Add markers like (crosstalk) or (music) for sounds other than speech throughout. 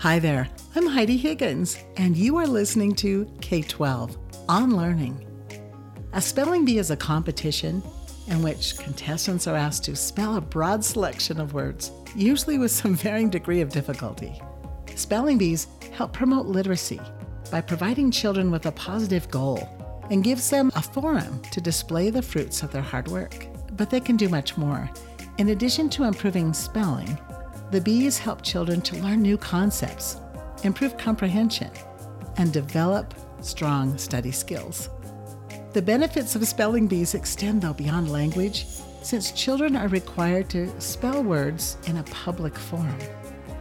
Hi there, I'm Heidi Higgins, and you are listening to K 12 on Learning. A spelling bee is a competition in which contestants are asked to spell a broad selection of words, usually with some varying degree of difficulty. Spelling bees help promote literacy by providing children with a positive goal and gives them a forum to display the fruits of their hard work. But they can do much more. In addition to improving spelling, the bees help children to learn new concepts, improve comprehension, and develop strong study skills. The benefits of spelling bees extend, though, beyond language, since children are required to spell words in a public forum.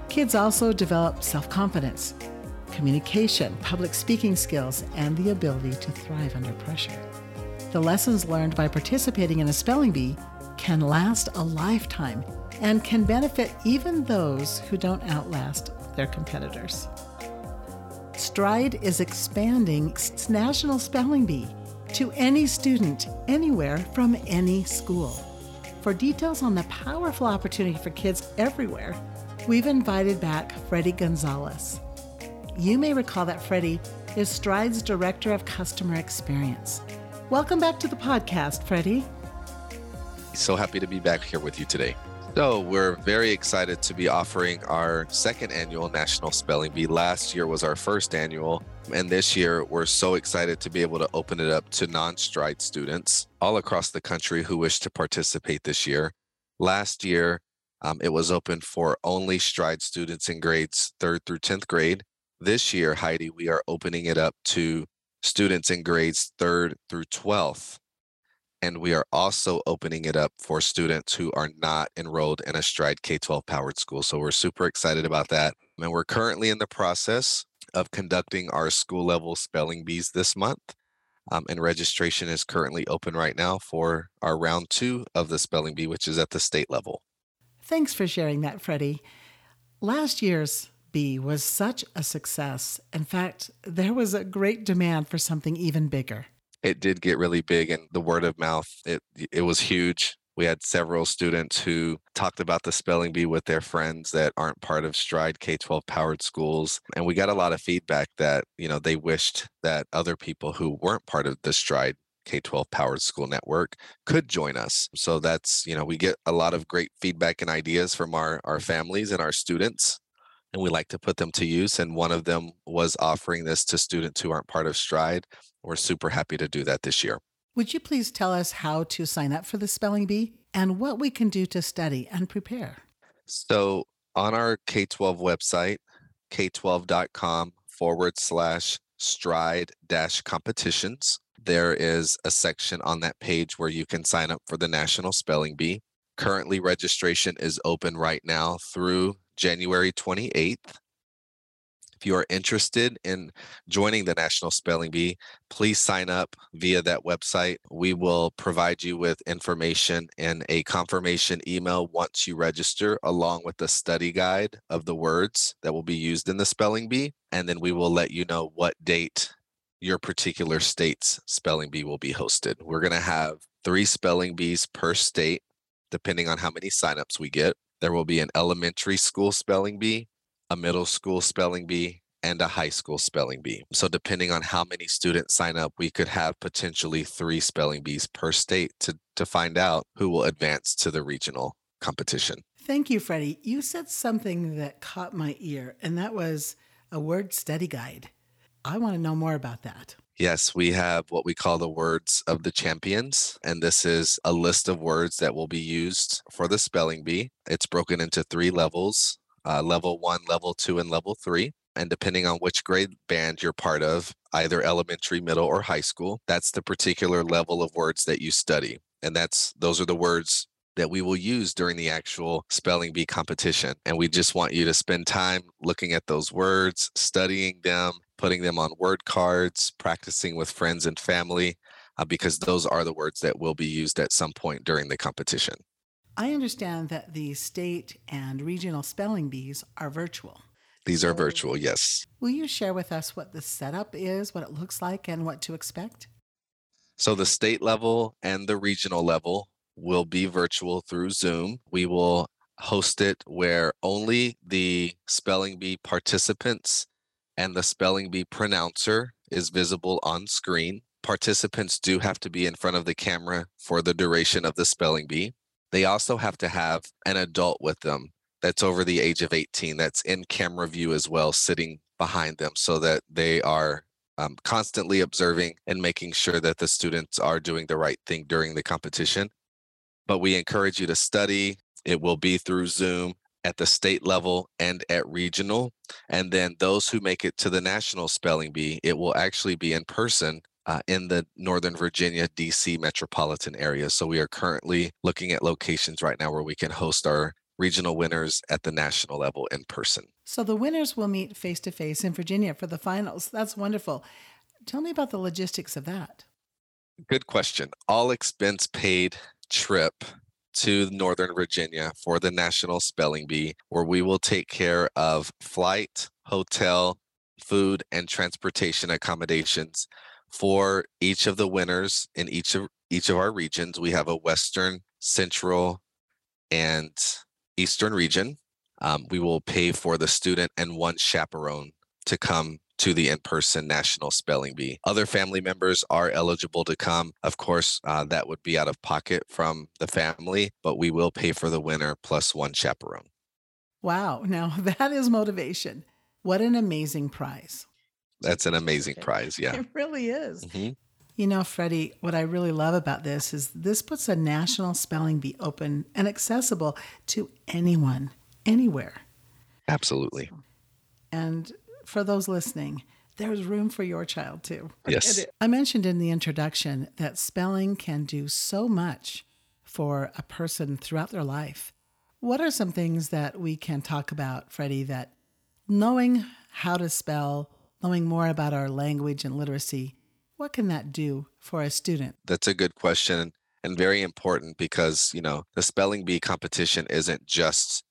Kids also develop self confidence, communication, public speaking skills, and the ability to thrive under pressure. The lessons learned by participating in a spelling bee can last a lifetime and can benefit even those who don't outlast their competitors. Stride is expanding its National Spelling Bee to any student anywhere from any school. For details on the powerful opportunity for kids everywhere, we've invited back Freddie Gonzalez. You may recall that Freddie is Stride's Director of Customer Experience. Welcome back to the podcast, Freddie. So happy to be back here with you today. So, we're very excited to be offering our second annual National Spelling Bee. Last year was our first annual, and this year we're so excited to be able to open it up to non stride students all across the country who wish to participate this year. Last year, um, it was open for only stride students in grades third through 10th grade. This year, Heidi, we are opening it up to students in grades third through 12th. And we are also opening it up for students who are not enrolled in a Stride K 12 powered school. So we're super excited about that. And we're currently in the process of conducting our school level spelling bees this month. Um, and registration is currently open right now for our round two of the spelling bee, which is at the state level. Thanks for sharing that, Freddie. Last year's bee was such a success. In fact, there was a great demand for something even bigger it did get really big and the word of mouth it it was huge we had several students who talked about the spelling bee with their friends that aren't part of stride k-12 powered schools and we got a lot of feedback that you know they wished that other people who weren't part of the stride k-12 powered school network could join us so that's you know we get a lot of great feedback and ideas from our our families and our students and we like to put them to use. And one of them was offering this to students who aren't part of Stride. We're super happy to do that this year. Would you please tell us how to sign up for the spelling bee and what we can do to study and prepare? So, on our K 12 website, k12.com forward slash stride dash competitions, there is a section on that page where you can sign up for the National Spelling Bee. Currently, registration is open right now through January 28th. If you are interested in joining the National Spelling Bee, please sign up via that website. We will provide you with information and a confirmation email once you register, along with the study guide of the words that will be used in the spelling bee. And then we will let you know what date your particular state's spelling bee will be hosted. We're going to have three spelling bees per state, depending on how many signups we get. There will be an elementary school spelling bee, a middle school spelling bee, and a high school spelling bee. So, depending on how many students sign up, we could have potentially three spelling bees per state to, to find out who will advance to the regional competition. Thank you, Freddie. You said something that caught my ear, and that was a word study guide. I want to know more about that. Yes, we have what we call the words of the champions. And this is a list of words that will be used for the spelling bee. It's broken into three levels uh, level one, level two, and level three. And depending on which grade band you're part of, either elementary, middle, or high school, that's the particular level of words that you study. And that's those are the words that we will use during the actual spelling bee competition. And we just want you to spend time looking at those words, studying them, putting them on word cards, practicing with friends and family, uh, because those are the words that will be used at some point during the competition. I understand that the state and regional spelling bees are virtual. These are virtual, yes. Will you share with us what the setup is, what it looks like, and what to expect? So, the state level and the regional level will be virtual through Zoom. We will host it where only the spelling bee participants and the spelling bee pronouncer is visible on screen. Participants do have to be in front of the camera for the duration of the spelling bee. They also have to have an adult with them that's over the age of 18 that's in camera view as well, sitting behind them so that they are um, constantly observing and making sure that the students are doing the right thing during the competition. But we encourage you to study. It will be through Zoom at the state level and at regional. And then those who make it to the national spelling bee, it will actually be in person uh, in the Northern Virginia, DC metropolitan area. So we are currently looking at locations right now where we can host our regional winners at the national level in person. So the winners will meet face to face in Virginia for the finals. That's wonderful. Tell me about the logistics of that. Good question. All expense paid trip to Northern Virginia for the National Spelling Bee, where we will take care of flight, hotel, food, and transportation accommodations for each of the winners in each of each of our regions. We have a Western, Central, and Eastern region. Um, we will pay for the student and one chaperone to come to the in-person national spelling bee. Other family members are eligible to come. Of course, uh, that would be out of pocket from the family, but we will pay for the winner plus one chaperone. Wow. Now (laughs) that is motivation. What an amazing prize. That's an amazing prize. Yeah. It really is. Mm-hmm. You know, Freddie, what I really love about this is this puts a national spelling bee open and accessible to anyone, anywhere. Absolutely. And for those listening, there's room for your child too. Yes. I mentioned in the introduction that spelling can do so much for a person throughout their life. What are some things that we can talk about, Freddie, that knowing how to spell, knowing more about our language and literacy what can that do for a student? That's a good question and very important because, you know, the spelling bee competition isn't just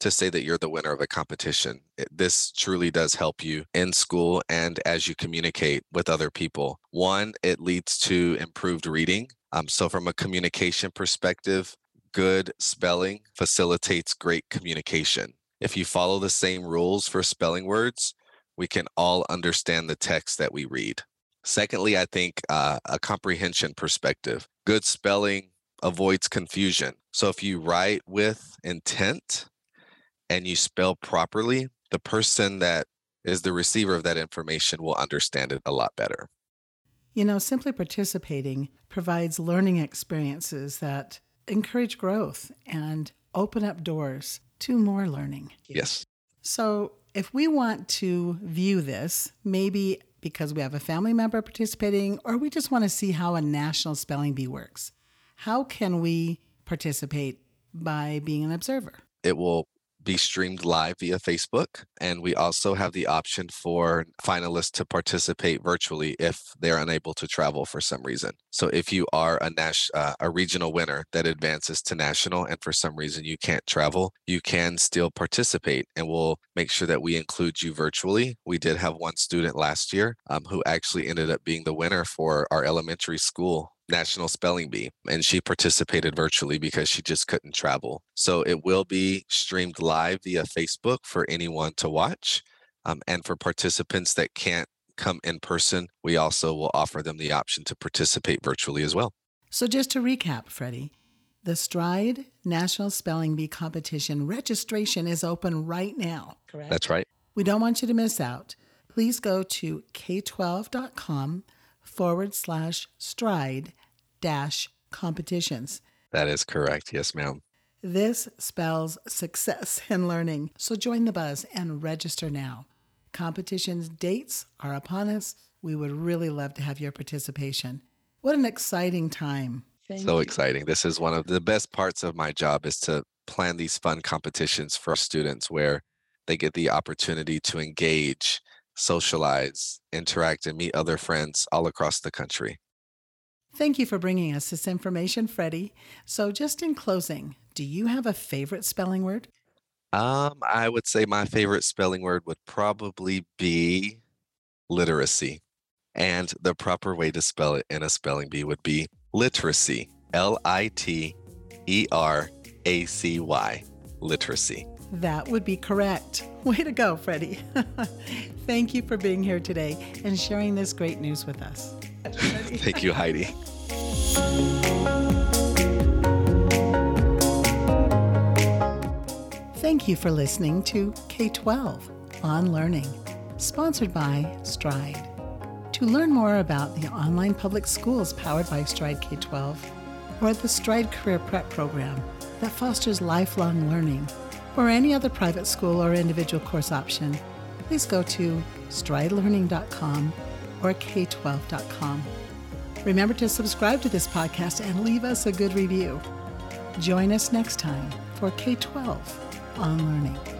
to say that you're the winner of a competition. It, this truly does help you in school and as you communicate with other people. One, it leads to improved reading. Um, so, from a communication perspective, good spelling facilitates great communication. If you follow the same rules for spelling words, we can all understand the text that we read. Secondly, I think uh, a comprehension perspective. Good spelling avoids confusion. So if you write with intent and you spell properly, the person that is the receiver of that information will understand it a lot better. You know, simply participating provides learning experiences that encourage growth and open up doors to more learning. Yes. So, if we want to view this, maybe because we have a family member participating, or we just want to see how a national spelling bee works. How can we participate by being an observer? It will be streamed live via Facebook. And we also have the option for finalists to participate virtually if they're unable to travel for some reason. So if you are a nas- uh, a regional winner that advances to national and for some reason you can't travel, you can still participate and we'll make sure that we include you virtually. We did have one student last year um, who actually ended up being the winner for our elementary school National Spelling Bee, and she participated virtually because she just couldn't travel. So it will be streamed live via Facebook for anyone to watch. Um, and for participants that can't come in person, we also will offer them the option to participate virtually as well. So, just to recap, Freddie, the Stride National Spelling Bee competition registration is open right now, correct? That's right. We don't want you to miss out. Please go to k12.com forward slash stride dash competitions. That is correct. Yes, ma'am. This spells success in learning. So join the buzz and register now. Competition's dates are upon us. We would really love to have your participation. What an exciting time. Thank so you. exciting. This is one of the best parts of my job is to plan these fun competitions for students where they get the opportunity to engage socialize, interact, and meet other friends all across the country. Thank you for bringing us this information, Freddie. So, just in closing, do you have a favorite spelling word? Um, I would say my favorite spelling word would probably be literacy. And the proper way to spell it in a spelling bee would be literacy. L I T E R A C Y. literacy. That would be correct. (laughs) Way to go, Freddie. (laughs) Thank you for being here today and sharing this great news with us. (laughs) Thank you, Heidi. Thank you for listening to K 12 on Learning, sponsored by Stride. To learn more about the online public schools powered by Stride K 12 or the Stride Career Prep program that fosters lifelong learning, or any other private school or individual course option, please go to stridelearning.com or k12.com. Remember to subscribe to this podcast and leave us a good review. Join us next time for K 12 on Learning.